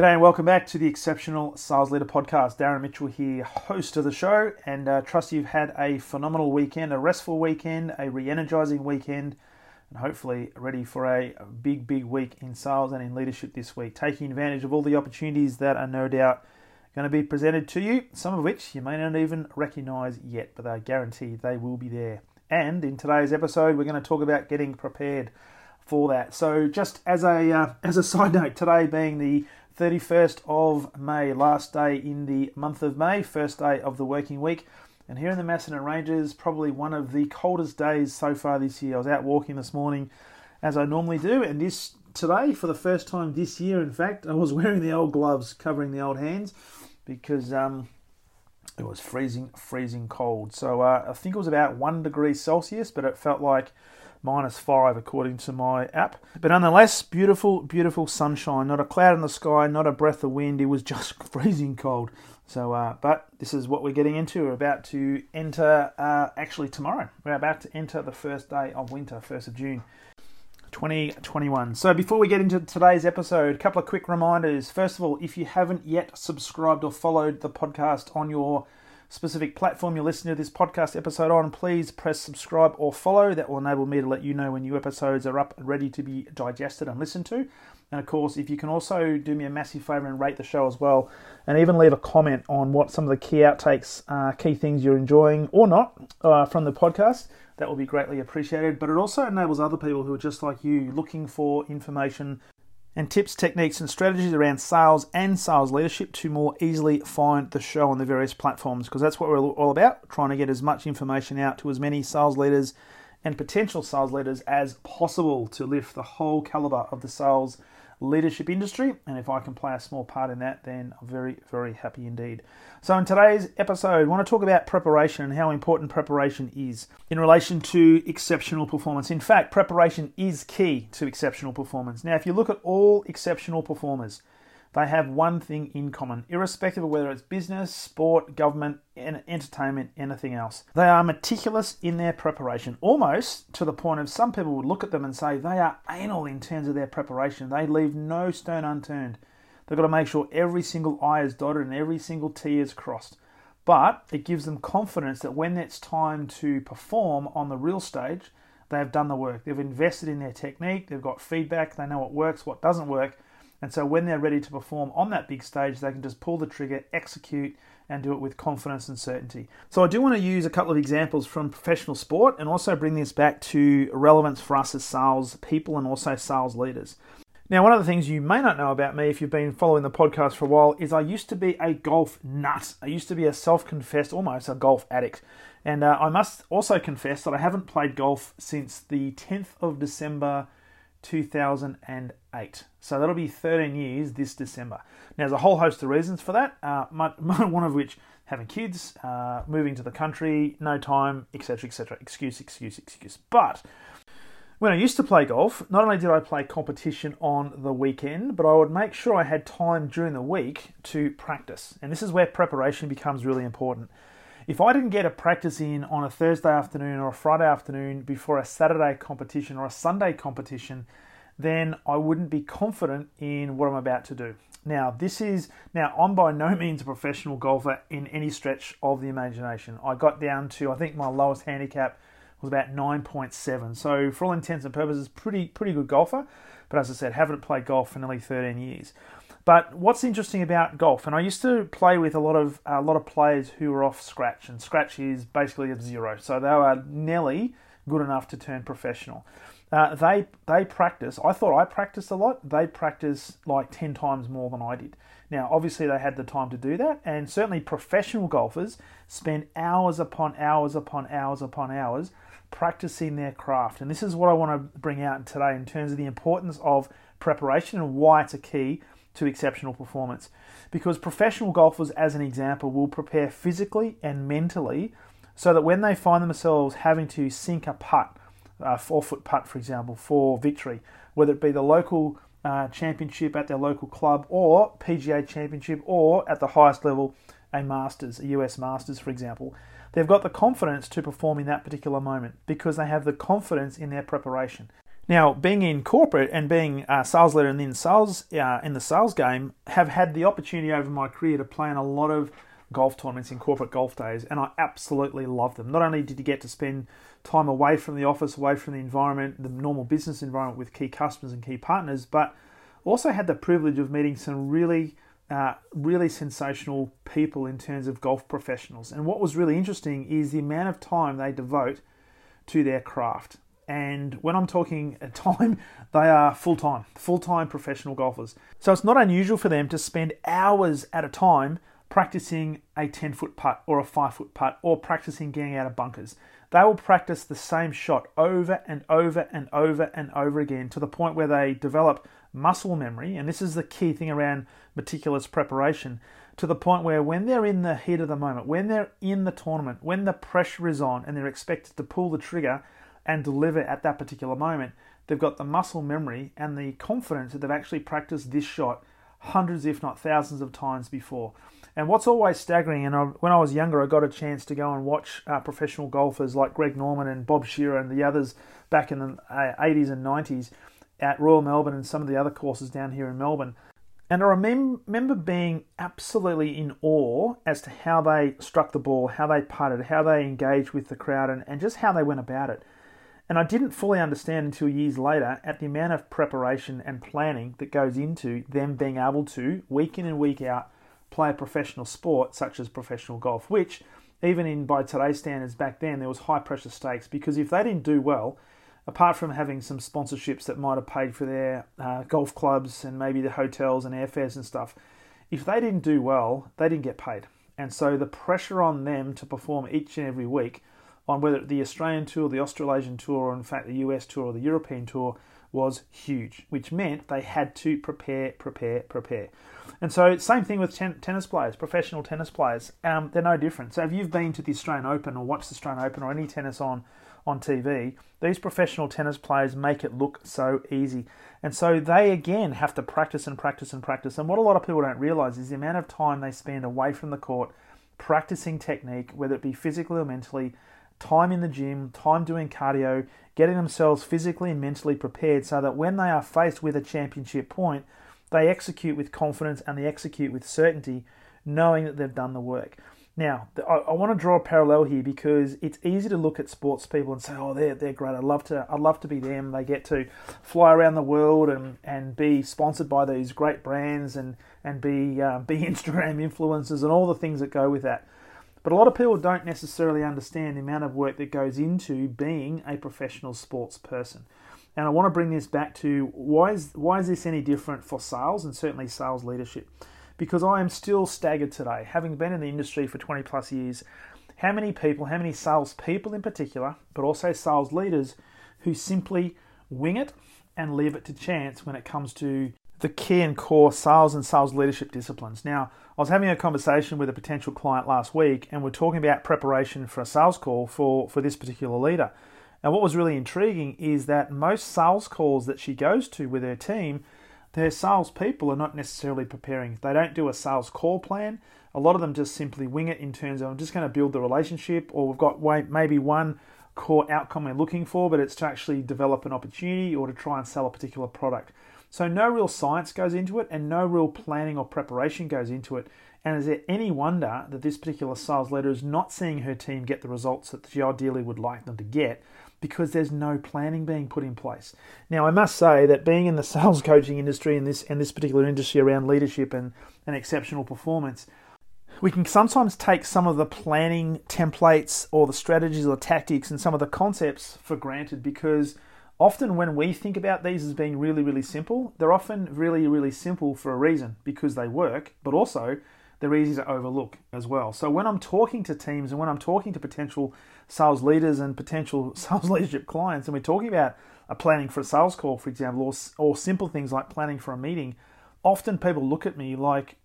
G'day and welcome back to the Exceptional Sales Leader Podcast. Darren Mitchell here, host of the show, and uh, trust you've had a phenomenal weekend, a restful weekend, a re energizing weekend, and hopefully ready for a big, big week in sales and in leadership this week, taking advantage of all the opportunities that are no doubt going to be presented to you, some of which you may not even recognize yet, but I guarantee they will be there. And in today's episode, we're going to talk about getting prepared for that. So, just as a uh, as a side note, today being the 31st of May, last day in the month of May, first day of the working week. And here in the Macedon Ranges, probably one of the coldest days so far this year. I was out walking this morning as I normally do, and this today, for the first time this year, in fact, I was wearing the old gloves covering the old hands because um, it was freezing, freezing cold. So uh, I think it was about one degree Celsius, but it felt like minus five according to my app. But nonetheless, beautiful, beautiful sunshine. Not a cloud in the sky, not a breath of wind. It was just freezing cold. So, uh, but this is what we're getting into. We're about to enter, uh, actually tomorrow. We're about to enter the first day of winter, first of June. 2021. So, before we get into today's episode, a couple of quick reminders. First of all, if you haven't yet subscribed or followed the podcast on your specific platform you're listening to this podcast episode on, please press subscribe or follow. That will enable me to let you know when new episodes are up and ready to be digested and listened to. And of course, if you can also do me a massive favor and rate the show as well, and even leave a comment on what some of the key outtakes, uh, key things you're enjoying or not uh, from the podcast, that will be greatly appreciated. But it also enables other people who are just like you looking for information and tips, techniques, and strategies around sales and sales leadership to more easily find the show on the various platforms because that's what we're all about trying to get as much information out to as many sales leaders and potential sales leaders as possible to lift the whole caliber of the sales leadership industry. And if I can play a small part in that, then I'm very, very happy indeed. So, in today's episode, I want to talk about preparation and how important preparation is in relation to exceptional performance. In fact, preparation is key to exceptional performance. Now, if you look at all exceptional performers, they have one thing in common, irrespective of whether it's business, sport, government, entertainment, anything else. They are meticulous in their preparation, almost to the point of some people would look at them and say they are anal in terms of their preparation. They leave no stone unturned. They've got to make sure every single I is dotted and every single T is crossed. But it gives them confidence that when it's time to perform on the real stage, they have done the work. They've invested in their technique, they've got feedback, they know what works, what doesn't work and so when they're ready to perform on that big stage, they can just pull the trigger, execute, and do it with confidence and certainty. So I do want to use a couple of examples from professional sport and also bring this back to relevance for us as sales people and also sales leaders. Now, one of the things you may not know about me if you've been following the podcast for a while is I used to be a golf nut. I used to be a self confessed, almost a golf addict. And uh, I must also confess that I haven't played golf since the 10th of December 2008. So that'll be 13 years this December. Now, there's a whole host of reasons for that, uh, one of which having kids, uh, moving to the country, no time, etc., etc. Excuse, excuse, excuse. But when I used to play golf, not only did I play competition on the weekend, but I would make sure I had time during the week to practice. And this is where preparation becomes really important. If I didn't get a practice in on a Thursday afternoon or a Friday afternoon before a Saturday competition or a Sunday competition, then I wouldn't be confident in what I'm about to do. Now, this is now I'm by no means a professional golfer in any stretch of the imagination. I got down to I think my lowest handicap was about 9.7. So for all intents and purposes, pretty pretty good golfer. But as I said, haven't played golf for nearly 13 years. But what's interesting about golf, and I used to play with a lot of a lot of players who were off scratch, and scratch is basically a zero, so they were nearly good enough to turn professional. Uh, they they practice. I thought I practiced a lot. They practice like ten times more than I did. Now, obviously, they had the time to do that, and certainly professional golfers spend hours upon hours upon hours upon hours practicing their craft. And this is what I want to bring out today in terms of the importance of preparation and why it's a key to exceptional performance. Because professional golfers, as an example, will prepare physically and mentally so that when they find themselves having to sink a putt, a four foot putt, for example, for victory, whether it be the local uh, championship at their local club or PGA championship or at the highest level, a Masters, a US Masters, for example, they've got the confidence to perform in that particular moment because they have the confidence in their preparation. Now, being in corporate and being a sales leader and then sales uh, in the sales game, have had the opportunity over my career to play in a lot of golf tournaments in corporate golf days, and I absolutely love them. Not only did you get to spend time away from the office, away from the environment, the normal business environment with key customers and key partners, but also had the privilege of meeting some really, uh, really sensational people in terms of golf professionals. And what was really interesting is the amount of time they devote to their craft. And when I'm talking time, they are full time, full time professional golfers. So it's not unusual for them to spend hours at a time practicing a 10 foot putt or a 5 foot putt or practicing getting out of bunkers. They will practice the same shot over and over and over and over again to the point where they develop muscle memory. And this is the key thing around meticulous preparation to the point where when they're in the heat of the moment, when they're in the tournament, when the pressure is on and they're expected to pull the trigger, and deliver at that particular moment. They've got the muscle memory and the confidence that they've actually practiced this shot hundreds, if not thousands, of times before. And what's always staggering, and I, when I was younger, I got a chance to go and watch uh, professional golfers like Greg Norman and Bob Shearer and the others back in the uh, 80s and 90s at Royal Melbourne and some of the other courses down here in Melbourne. And I remember being absolutely in awe as to how they struck the ball, how they putted, how they engaged with the crowd, and, and just how they went about it. And I didn't fully understand until years later at the amount of preparation and planning that goes into them being able to, week in and week out, play a professional sport such as professional golf, which, even in by today's standards back then, there was high pressure stakes because if they didn't do well, apart from having some sponsorships that might have paid for their uh, golf clubs and maybe the hotels and airfares and stuff, if they didn't do well, they didn't get paid. And so the pressure on them to perform each and every week on whether the Australian tour, the Australasian tour, or in fact the US tour or the European tour was huge, which meant they had to prepare, prepare, prepare. And so, same thing with ten- tennis players, professional tennis players. Um, they're no different. So, if you've been to the Australian Open or watched the Australian Open or any tennis on on TV, these professional tennis players make it look so easy. And so they again have to practice and practice and practice. And what a lot of people don't realize is the amount of time they spend away from the court practicing technique, whether it be physically or mentally, time in the gym, time doing cardio, getting themselves physically and mentally prepared so that when they are faced with a championship point, they execute with confidence and they execute with certainty, knowing that they've done the work. Now, I, want to draw a parallel here because it's easy to look at sports people and say, "Oh, they're they're great. I'd love to. I'd love to be them. They get to fly around the world and, and be sponsored by these great brands and and be uh, be Instagram influencers and all the things that go with that." But a lot of people don't necessarily understand the amount of work that goes into being a professional sports person. And I want to bring this back to why is why is this any different for sales and certainly sales leadership? Because I am still staggered today, having been in the industry for 20 plus years, how many people, how many sales people in particular, but also sales leaders who simply wing it and leave it to chance when it comes to the key and core sales and sales leadership disciplines. Now, I was having a conversation with a potential client last week, and we're talking about preparation for a sales call for, for this particular leader. And what was really intriguing is that most sales calls that she goes to with her team, their salespeople are not necessarily preparing. They don't do a sales call plan. A lot of them just simply wing it in terms of I'm just going to build the relationship, or we've got maybe one core outcome we're looking for, but it's to actually develop an opportunity or to try and sell a particular product. So no real science goes into it and no real planning or preparation goes into it. And is there any wonder that this particular sales leader is not seeing her team get the results that she ideally would like them to get because there's no planning being put in place. Now, I must say that being in the sales coaching industry and this and this particular industry around leadership and, and exceptional performance, we can sometimes take some of the planning templates or the strategies or tactics and some of the concepts for granted because often when we think about these as being really, really simple, they're often really, really simple for a reason because they work, but also they're easy to overlook as well. So when I'm talking to teams and when I'm talking to potential sales leaders and potential sales leadership clients, and we're talking about a planning for a sales call, for example, or, or simple things like planning for a meeting, often people look at me like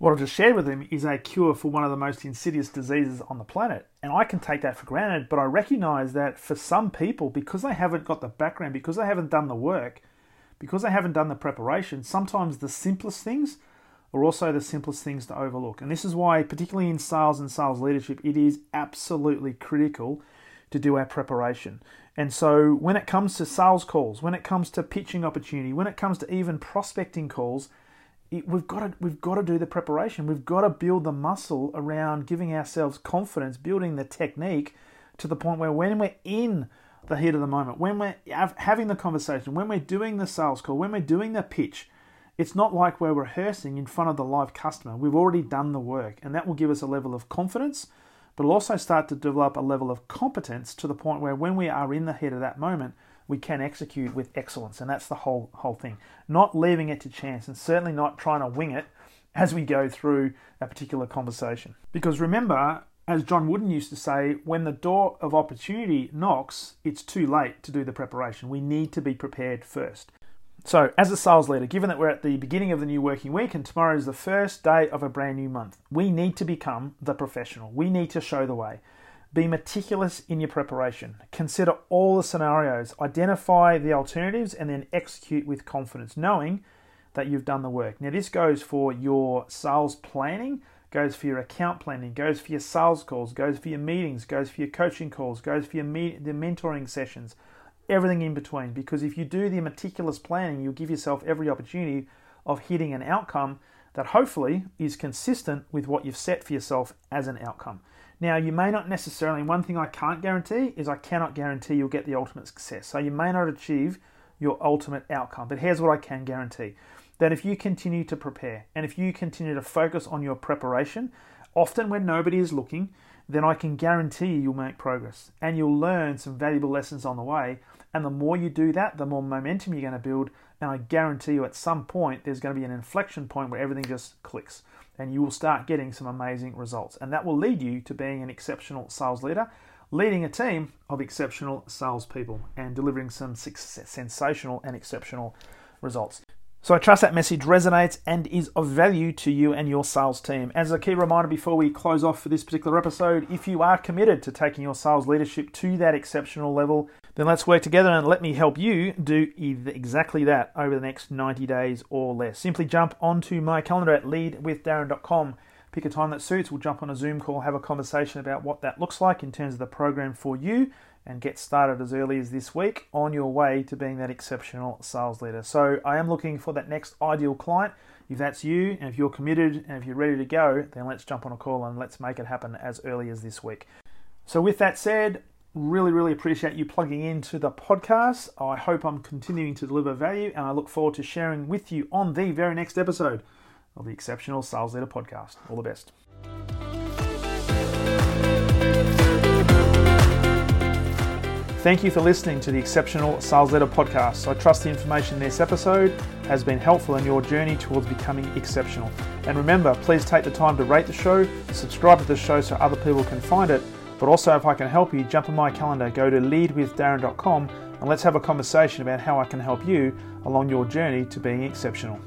what I've just shared with him is a cure for one of the most insidious diseases on the planet. And I can take that for granted, but I recognize that for some people, because they haven't got the background, because they haven't done the work, because they haven't done the preparation, sometimes the simplest things are also the simplest things to overlook. And this is why, particularly in sales and sales leadership, it is absolutely critical to do our preparation. And so, when it comes to sales calls, when it comes to pitching opportunity, when it comes to even prospecting calls, we've got to we've got to do the preparation. We've got to build the muscle around giving ourselves confidence, building the technique to the point where when we're in the heat of the moment, when we're having the conversation, when we're doing the sales call, when we're doing the pitch, it's not like we're rehearsing in front of the live customer. We've already done the work, and that will give us a level of confidence, but it'll also start to develop a level of competence to the point where when we are in the heat of that moment, we can execute with excellence. And that's the whole whole thing. Not leaving it to chance and certainly not trying to wing it as we go through a particular conversation. Because remember, as John Wooden used to say, when the door of opportunity knocks, it's too late to do the preparation. We need to be prepared first. So, as a sales leader, given that we're at the beginning of the new working week and tomorrow is the first day of a brand new month, we need to become the professional. We need to show the way. Be meticulous in your preparation. Consider all the scenarios, identify the alternatives, and then execute with confidence, knowing that you've done the work. Now, this goes for your sales planning, goes for your account planning, goes for your sales calls, goes for your meetings, goes for your coaching calls, goes for your me- the mentoring sessions, everything in between. Because if you do the meticulous planning, you'll give yourself every opportunity of hitting an outcome that hopefully is consistent with what you've set for yourself as an outcome. Now, you may not necessarily, one thing I can't guarantee is I cannot guarantee you'll get the ultimate success. So you may not achieve your ultimate outcome. But here's what I can guarantee that if you continue to prepare and if you continue to focus on your preparation, often when nobody is looking, then I can guarantee you'll make progress and you'll learn some valuable lessons on the way. And the more you do that, the more momentum you're going to build. And I guarantee you at some point, there's going to be an inflection point where everything just clicks and you will start getting some amazing results. And that will lead you to being an exceptional sales leader, leading a team of exceptional salespeople, and delivering some sensational and exceptional results. So I trust that message resonates and is of value to you and your sales team. As a key reminder before we close off for this particular episode, if you are committed to taking your sales leadership to that exceptional level, then let's work together and let me help you do exactly that over the next 90 days or less. Simply jump onto my calendar at leadwithdarren.com. Pick a time that suits. We'll jump on a Zoom call, have a conversation about what that looks like in terms of the program for you and get started as early as this week on your way to being that exceptional sales leader. So I am looking for that next ideal client. If that's you and if you're committed and if you're ready to go, then let's jump on a call and let's make it happen as early as this week. So with that said, really, really appreciate you plugging into the podcast. I hope I'm continuing to deliver value and I look forward to sharing with you on the very next episode of the Exceptional Sales Leader Podcast. All the best. Thank you for listening to the Exceptional Sales Leader podcast. I trust the information in this episode has been helpful in your journey towards becoming exceptional. And remember, please take the time to rate the show, subscribe to the show so other people can find it. But also, if I can help you, jump on my calendar, go to leadwithdarren.com, and let's have a conversation about how I can help you along your journey to being exceptional.